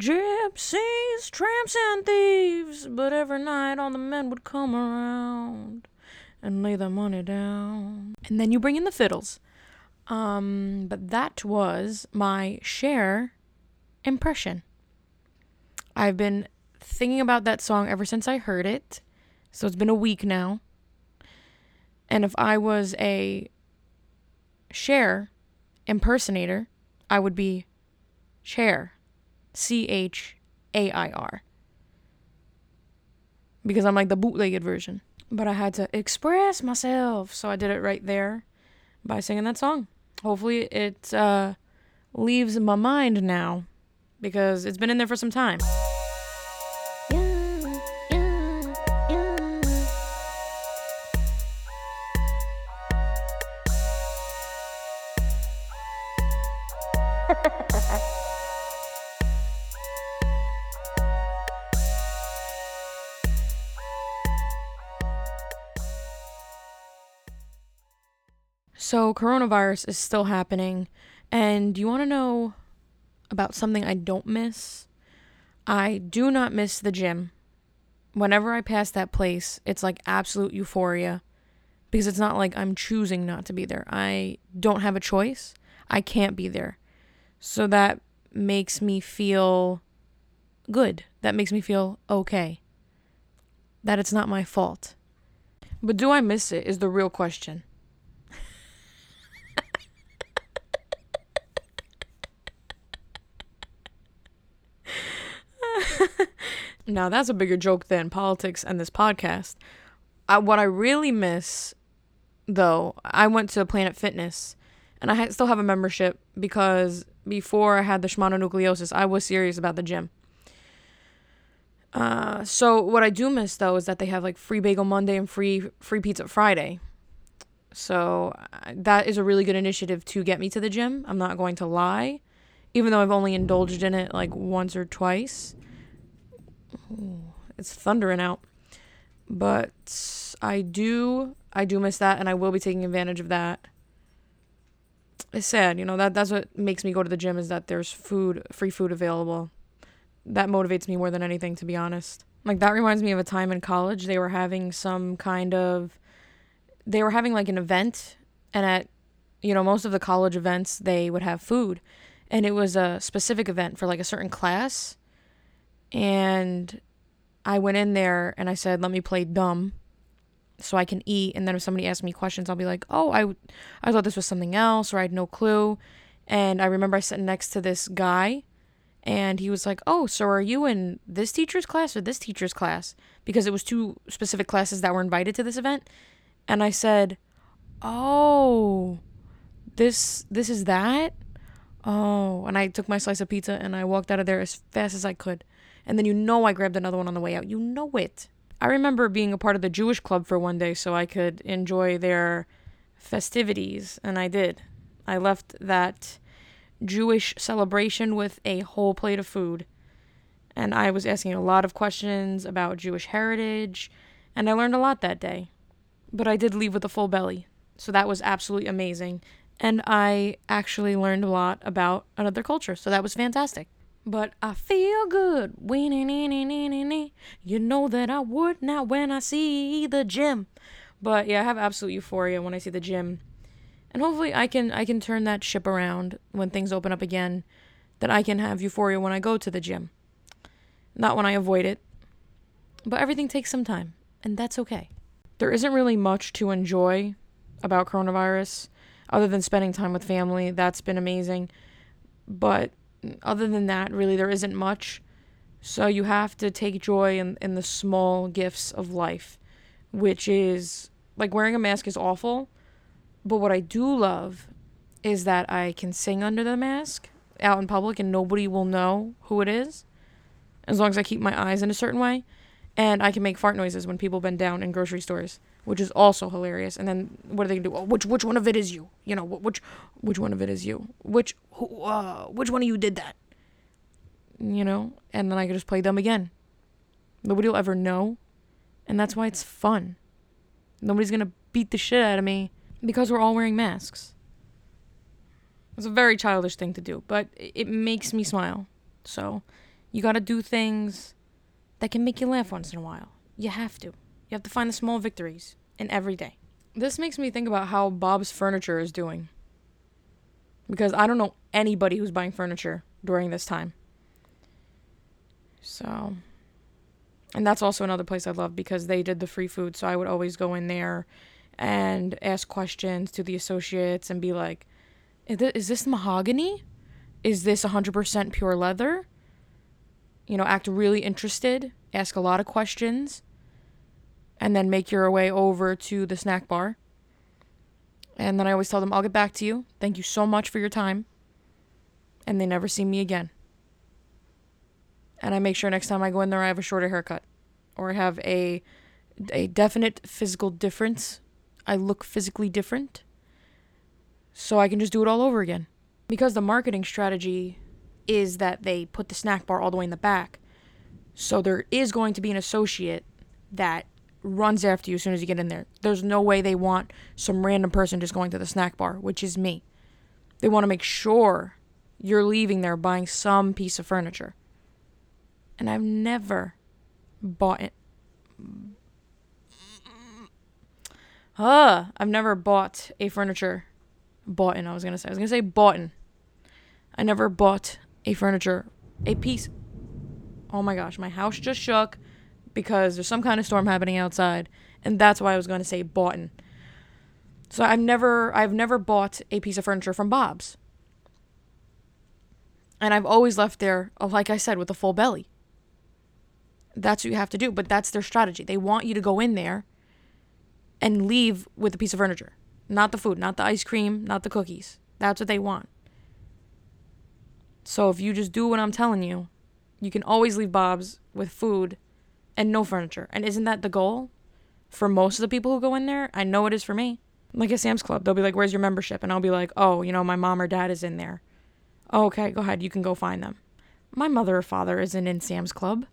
Gypsies, tramps, and thieves, but every night all the men would come around and lay their money down. And then you bring in the fiddles. Um, but that was my Cher impression. I've been thinking about that song ever since I heard it. So it's been a week now. And if I was a Cher impersonator, I would be Chair. C H A I R. Because I'm like the bootlegged version. But I had to express myself. So I did it right there by singing that song. Hopefully it uh, leaves my mind now because it's been in there for some time. Coronavirus is still happening. And you want to know about something I don't miss? I do not miss the gym. Whenever I pass that place, it's like absolute euphoria because it's not like I'm choosing not to be there. I don't have a choice. I can't be there. So that makes me feel good. That makes me feel okay. That it's not my fault. But do I miss it is the real question. Now that's a bigger joke than politics and this podcast. I, what I really miss, though, I went to Planet Fitness, and I still have a membership because before I had the schmononucleosis, I was serious about the gym. Uh, so what I do miss though is that they have like free bagel Monday and free free pizza Friday. So that is a really good initiative to get me to the gym. I'm not going to lie, even though I've only indulged in it like once or twice. Ooh, it's thundering out. But I do I do miss that and I will be taking advantage of that. It's sad, you know, that that's what makes me go to the gym is that there's food, free food available. That motivates me more than anything to be honest. Like that reminds me of a time in college they were having some kind of they were having like an event and at you know most of the college events they would have food and it was a specific event for like a certain class and I went in there and I said, "Let me play dumb." So I can eat, and then if somebody asks me questions, I'll be like, "Oh, I, I thought this was something else," or I had no clue. And I remember I sat next to this guy, and he was like, "Oh, so are you in this teacher's class or this teacher's class?" Because it was two specific classes that were invited to this event, and I said, "Oh, this this is that." Oh, and I took my slice of pizza and I walked out of there as fast as I could. And then you know I grabbed another one on the way out. You know it. I remember being a part of the Jewish club for one day so I could enjoy their festivities, and I did. I left that Jewish celebration with a whole plate of food. And I was asking a lot of questions about Jewish heritage, and I learned a lot that day. But I did leave with a full belly, so that was absolutely amazing. And I actually learned a lot about another culture, so that was fantastic. But I feel good. You know that I would not when I see the gym. But yeah, I have absolute euphoria when I see the gym. And hopefully I can I can turn that ship around when things open up again. That I can have euphoria when I go to the gym. Not when I avoid it. But everything takes some time, and that's okay. There isn't really much to enjoy about coronavirus other than spending time with family. That's been amazing. But other than that, really, there isn't much. So you have to take joy in, in the small gifts of life, which is like wearing a mask is awful. But what I do love is that I can sing under the mask out in public and nobody will know who it is as long as I keep my eyes in a certain way. And I can make fart noises when people bend down in grocery stores which is also hilarious. And then what are they gonna do? Oh, which which one of it is you? You know, which which one of it is you? Which who, uh, which one of you did that? You know, and then I can just play them again. Nobody will ever know, and that's why it's fun. Nobody's gonna beat the shit out of me because we're all wearing masks. It's a very childish thing to do, but it makes me smile. So, You got to do things that can make you laugh once in a while. You have to. You have to find the small victories in every day. This makes me think about how Bob's Furniture is doing. Because I don't know anybody who's buying furniture during this time. So, and that's also another place I love because they did the free food. So I would always go in there and ask questions to the associates and be like, is this mahogany? Is this 100% pure leather? You know, act really interested, ask a lot of questions, and then make your way over to the snack bar. And then I always tell them, I'll get back to you. Thank you so much for your time. And they never see me again. And I make sure next time I go in there, I have a shorter haircut or I have a, a definite physical difference. I look physically different so I can just do it all over again. Because the marketing strategy is that they put the snack bar all the way in the back. So there is going to be an associate that runs after you as soon as you get in there. There's no way they want some random person just going to the snack bar, which is me. They want to make sure you're leaving there buying some piece of furniture. And I've never bought it. Uh, I've never bought a furniture bought in. I was gonna say. I was gonna say bought in. I never bought a furniture, a piece. Oh my gosh, my house just shook because there's some kind of storm happening outside, and that's why I was going to say bought in. So I've never I've never bought a piece of furniture from Bob's. And I've always left there, uh, like I said, with a full belly. That's what you have to do, but that's their strategy. They want you to go in there and leave with a piece of furniture. Not the food, not the ice cream, not the cookies. That's what they want. So if you just do what I'm telling you, you can always leave Bob's with food and no furniture. And isn't that the goal for most of the people who go in there? I know it is for me. Like at Sam's Club, they'll be like, Where's your membership? And I'll be like, Oh, you know, my mom or dad is in there. Oh, okay, go ahead. You can go find them. My mother or father isn't in Sam's Club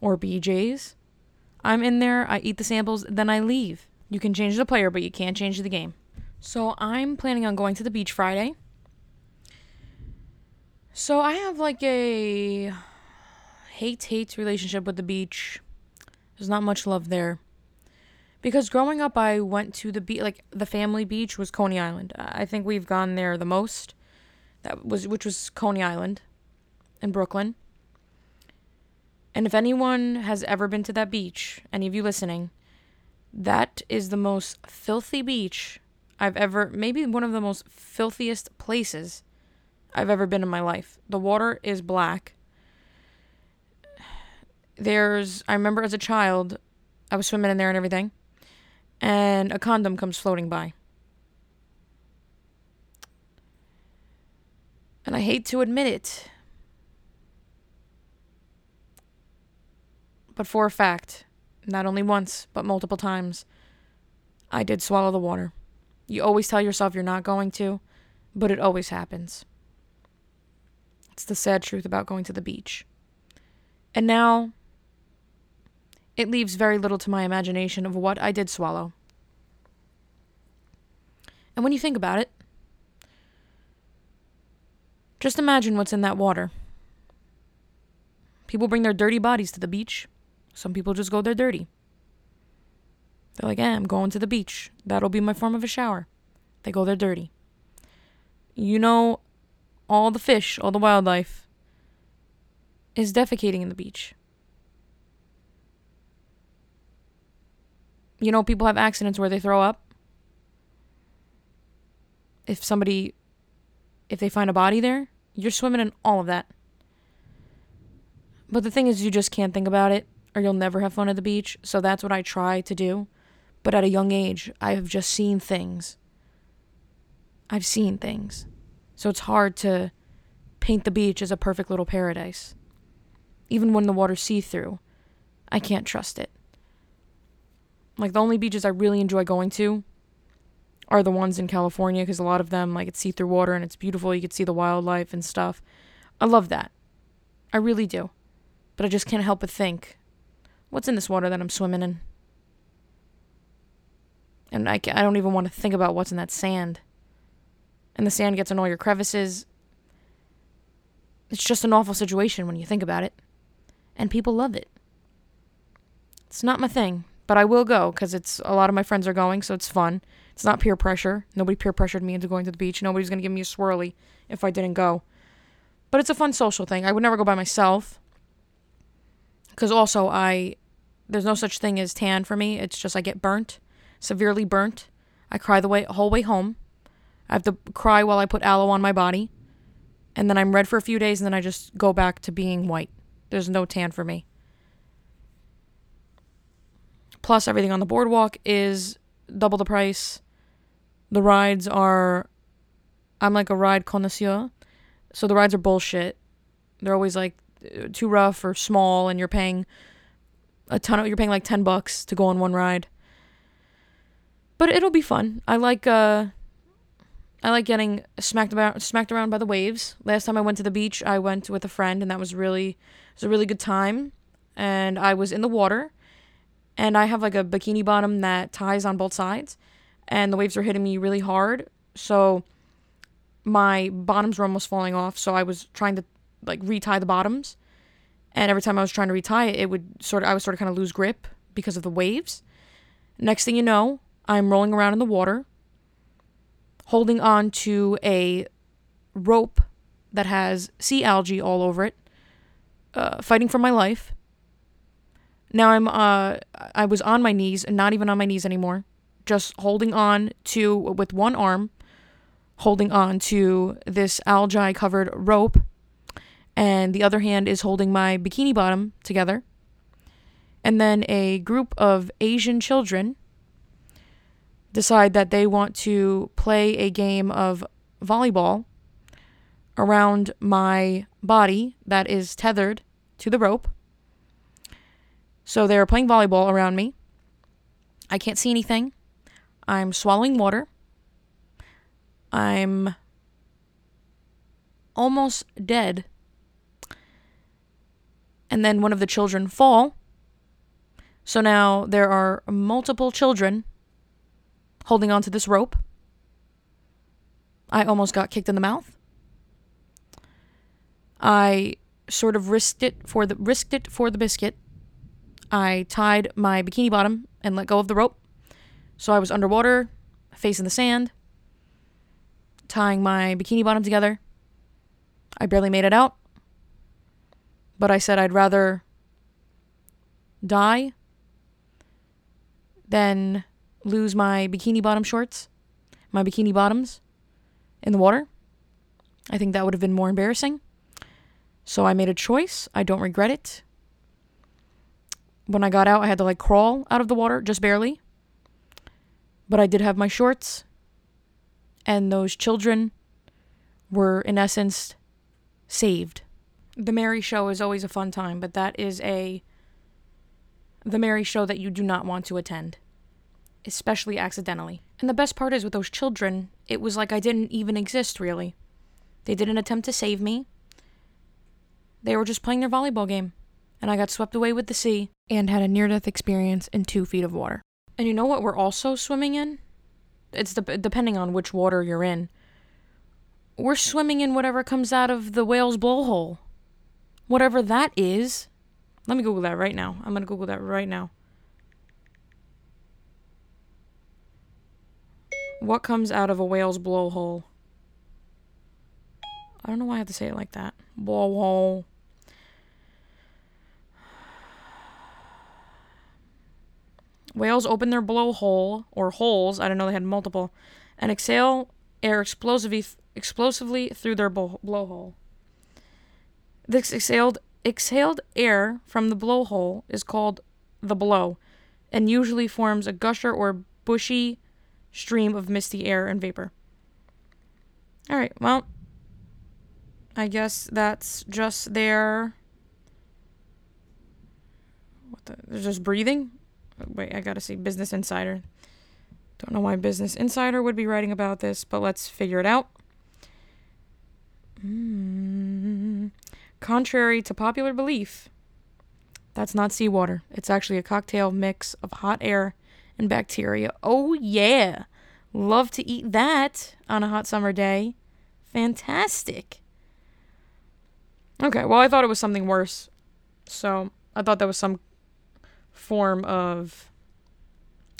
or BJ's. I'm in there, I eat the samples, then I leave. You can change the player, but you can't change the game. So I'm planning on going to the beach Friday. So I have like a hate hate relationship with the beach. There's not much love there. Because growing up I went to the beach like the family beach was Coney Island. I think we've gone there the most. That was which was Coney Island in Brooklyn. And if anyone has ever been to that beach, any of you listening, that is the most filthy beach I've ever, maybe one of the most filthiest places I've ever been in my life. The water is black. There's, I remember as a child, I was swimming in there and everything, and a condom comes floating by. And I hate to admit it, but for a fact, not only once, but multiple times, I did swallow the water. You always tell yourself you're not going to, but it always happens. It's the sad truth about going to the beach. And now, it leaves very little to my imagination of what I did swallow. And when you think about it, just imagine what's in that water. People bring their dirty bodies to the beach. Some people just go there dirty. They're like, eh, I'm going to the beach. That'll be my form of a shower. They go there dirty. You know, all the fish, all the wildlife is defecating in the beach. You know, people have accidents where they throw up. If somebody, if they find a body there, you're swimming in all of that. But the thing is, you just can't think about it or you'll never have fun at the beach. So that's what I try to do. But at a young age, I have just seen things. I've seen things. So it's hard to paint the beach as a perfect little paradise. Even when the water's see through, I can't trust it. Like the only beaches I really enjoy going to are the ones in California because a lot of them like it's see through water and it's beautiful. You can see the wildlife and stuff. I love that. I really do. But I just can't help but think, what's in this water that I'm swimming in? And I, I don't even want to think about what's in that sand. And the sand gets in all your crevices. It's just an awful situation when you think about it. and people love it. It's not my thing, but I will go because it's a lot of my friends are going, so it's fun. It's not peer pressure. Nobody peer pressured me into going to the beach. Nobody's gonna give me a swirly if I didn't go. But it's a fun social thing. I would never go by myself because also I there's no such thing as tan for me. It's just I get burnt, severely burnt. I cry the way whole way home. I have to cry while I put aloe on my body. And then I'm red for a few days and then I just go back to being white. There's no tan for me. Plus everything on the boardwalk is double the price. The rides are I'm like a ride connoisseur. So the rides are bullshit. They're always like too rough or small and you're paying a ton of you're paying like 10 bucks to go on one ride. But it'll be fun. I like uh I like getting smacked about smacked around by the waves. Last time I went to the beach, I went with a friend and that was really it was a really good time. And I was in the water and I have like a bikini bottom that ties on both sides and the waves were hitting me really hard. So my bottoms were almost falling off, so I was trying to like retie the bottoms. And every time I was trying to retie it, it would sort of I would sort of kind of lose grip because of the waves. Next thing you know, I'm rolling around in the water, holding on to a rope that has sea algae all over it, uh, fighting for my life. Now I'm uh I was on my knees and not even on my knees anymore, just holding on to with one arm, holding on to this algae covered rope, and the other hand is holding my bikini bottom together. And then a group of Asian children decide that they want to play a game of volleyball around my body that is tethered to the rope. So they're playing volleyball around me. I can't see anything. I'm swallowing water. I'm almost dead. And then one of the children fall. So now there are multiple children holding onto this rope. I almost got kicked in the mouth. I sort of risked it for the risked it for the biscuit. I tied my bikini bottom and let go of the rope. So I was underwater, face in the sand, tying my bikini bottom together. I barely made it out. But I said I'd rather die than lose my bikini bottom shorts, my bikini bottoms in the water. I think that would have been more embarrassing. So I made a choice. I don't regret it. When I got out, I had to like crawl out of the water, just barely. But I did have my shorts. And those children were, in essence, saved. The Mary Show is always a fun time, but that is a. The Mary Show that you do not want to attend, especially accidentally. And the best part is with those children, it was like I didn't even exist, really. They didn't attempt to save me. They were just playing their volleyball game, and I got swept away with the sea and had a near death experience in two feet of water. And you know what we're also swimming in? It's de- depending on which water you're in. We're swimming in whatever comes out of the whale's blowhole. Whatever that is. Let me Google that right now. I'm going to Google that right now. What comes out of a whale's blowhole? I don't know why I have to say it like that. Blowhole. Whales open their blowhole or holes. I don't know they had multiple, and exhale air explosively explosively through their blowhole. This exhaled exhaled air from the blowhole is called the blow, and usually forms a gusher or bushy stream of misty air and vapor. All right, well, I guess that's just their. What the? They're just breathing. Wait, I gotta see Business Insider. Don't know why Business Insider would be writing about this, but let's figure it out. Mm. Contrary to popular belief, that's not seawater. It's actually a cocktail mix of hot air and bacteria. Oh, yeah. Love to eat that on a hot summer day. Fantastic. Okay, well, I thought it was something worse. So I thought that was some form of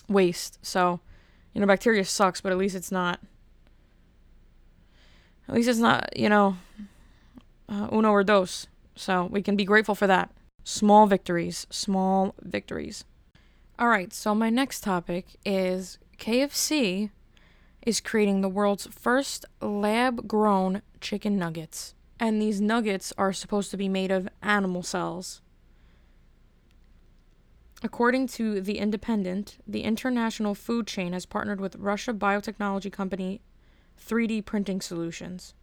waste. So, you know, bacteria sucks, but at least it's not. At least it's not, you know, uh, uno or dos. So we can be grateful for that. Small victories. Small victories. All right, so my next topic is KFC is creating the world's first lab grown chicken nuggets. And these nuggets are supposed to be made of animal cells. According to The Independent, the international food chain has partnered with Russia biotechnology company 3D Printing Solutions.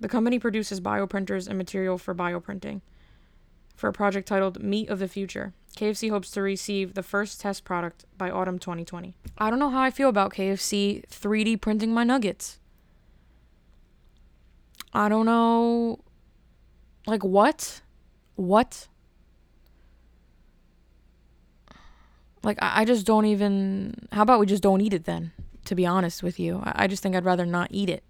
The company produces bioprinters and material for bioprinting for a project titled Meat of the Future. KFC hopes to receive the first test product by autumn 2020. I don't know how I feel about KFC 3D printing my nuggets. I don't know. Like, what? What? Like, I, I just don't even. How about we just don't eat it then? To be honest with you, I, I just think I'd rather not eat it.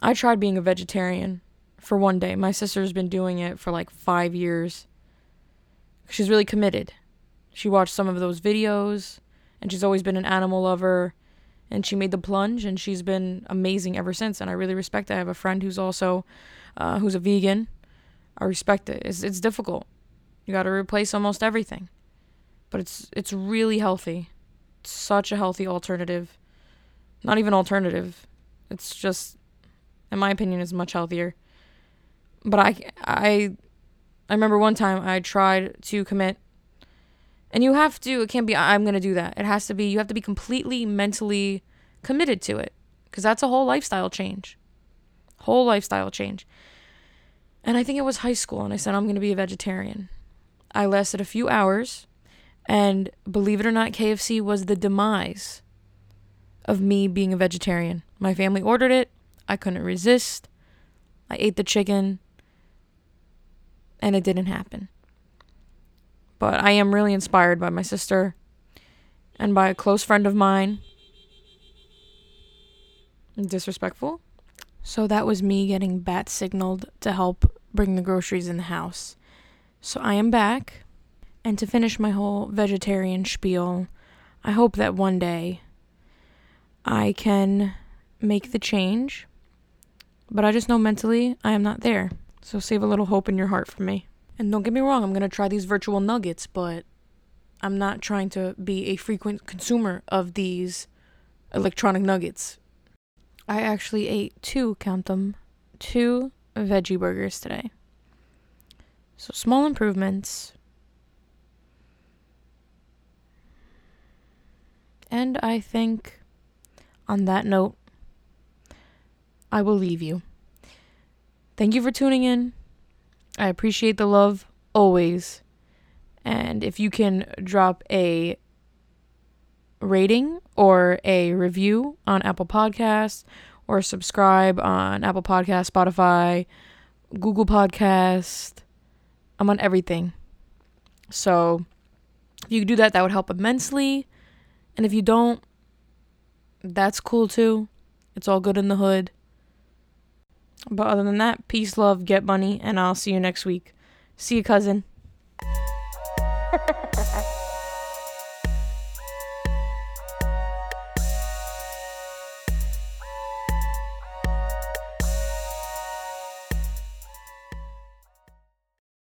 I tried being a vegetarian for one day. My sister's been doing it for like five years. She's really committed. She watched some of those videos, and she's always been an animal lover. And she made the plunge, and she's been amazing ever since. And I really respect it. I have a friend who's also, uh, who's a vegan. I respect it. It's it's difficult. You got to replace almost everything, but it's it's really healthy. It's such a healthy alternative. Not even alternative. It's just, in my opinion, is much healthier but I I I remember one time I tried to commit and you have to it can't be I'm going to do that. It has to be you have to be completely mentally committed to it cuz that's a whole lifestyle change. Whole lifestyle change. And I think it was high school and I said I'm going to be a vegetarian. I lasted a few hours and believe it or not KFC was the demise of me being a vegetarian. My family ordered it. I couldn't resist. I ate the chicken and it didn't happen. But I am really inspired by my sister and by a close friend of mine. Disrespectful. So that was me getting bat signaled to help bring the groceries in the house. So I am back. And to finish my whole vegetarian spiel, I hope that one day I can make the change. But I just know mentally I am not there. So save a little hope in your heart for me. And don't get me wrong, I'm going to try these virtual nuggets, but I'm not trying to be a frequent consumer of these electronic nuggets. I actually ate two, count them, two veggie burgers today. So small improvements. And I think on that note, I will leave you. Thank you for tuning in. I appreciate the love always. And if you can drop a rating or a review on Apple Podcasts or subscribe on Apple Podcast, Spotify, Google Podcast, I'm on everything. So if you could do that, that would help immensely. And if you don't, that's cool too. It's all good in the hood. But other than that, peace, love, get money, and I'll see you next week. See you, cousin.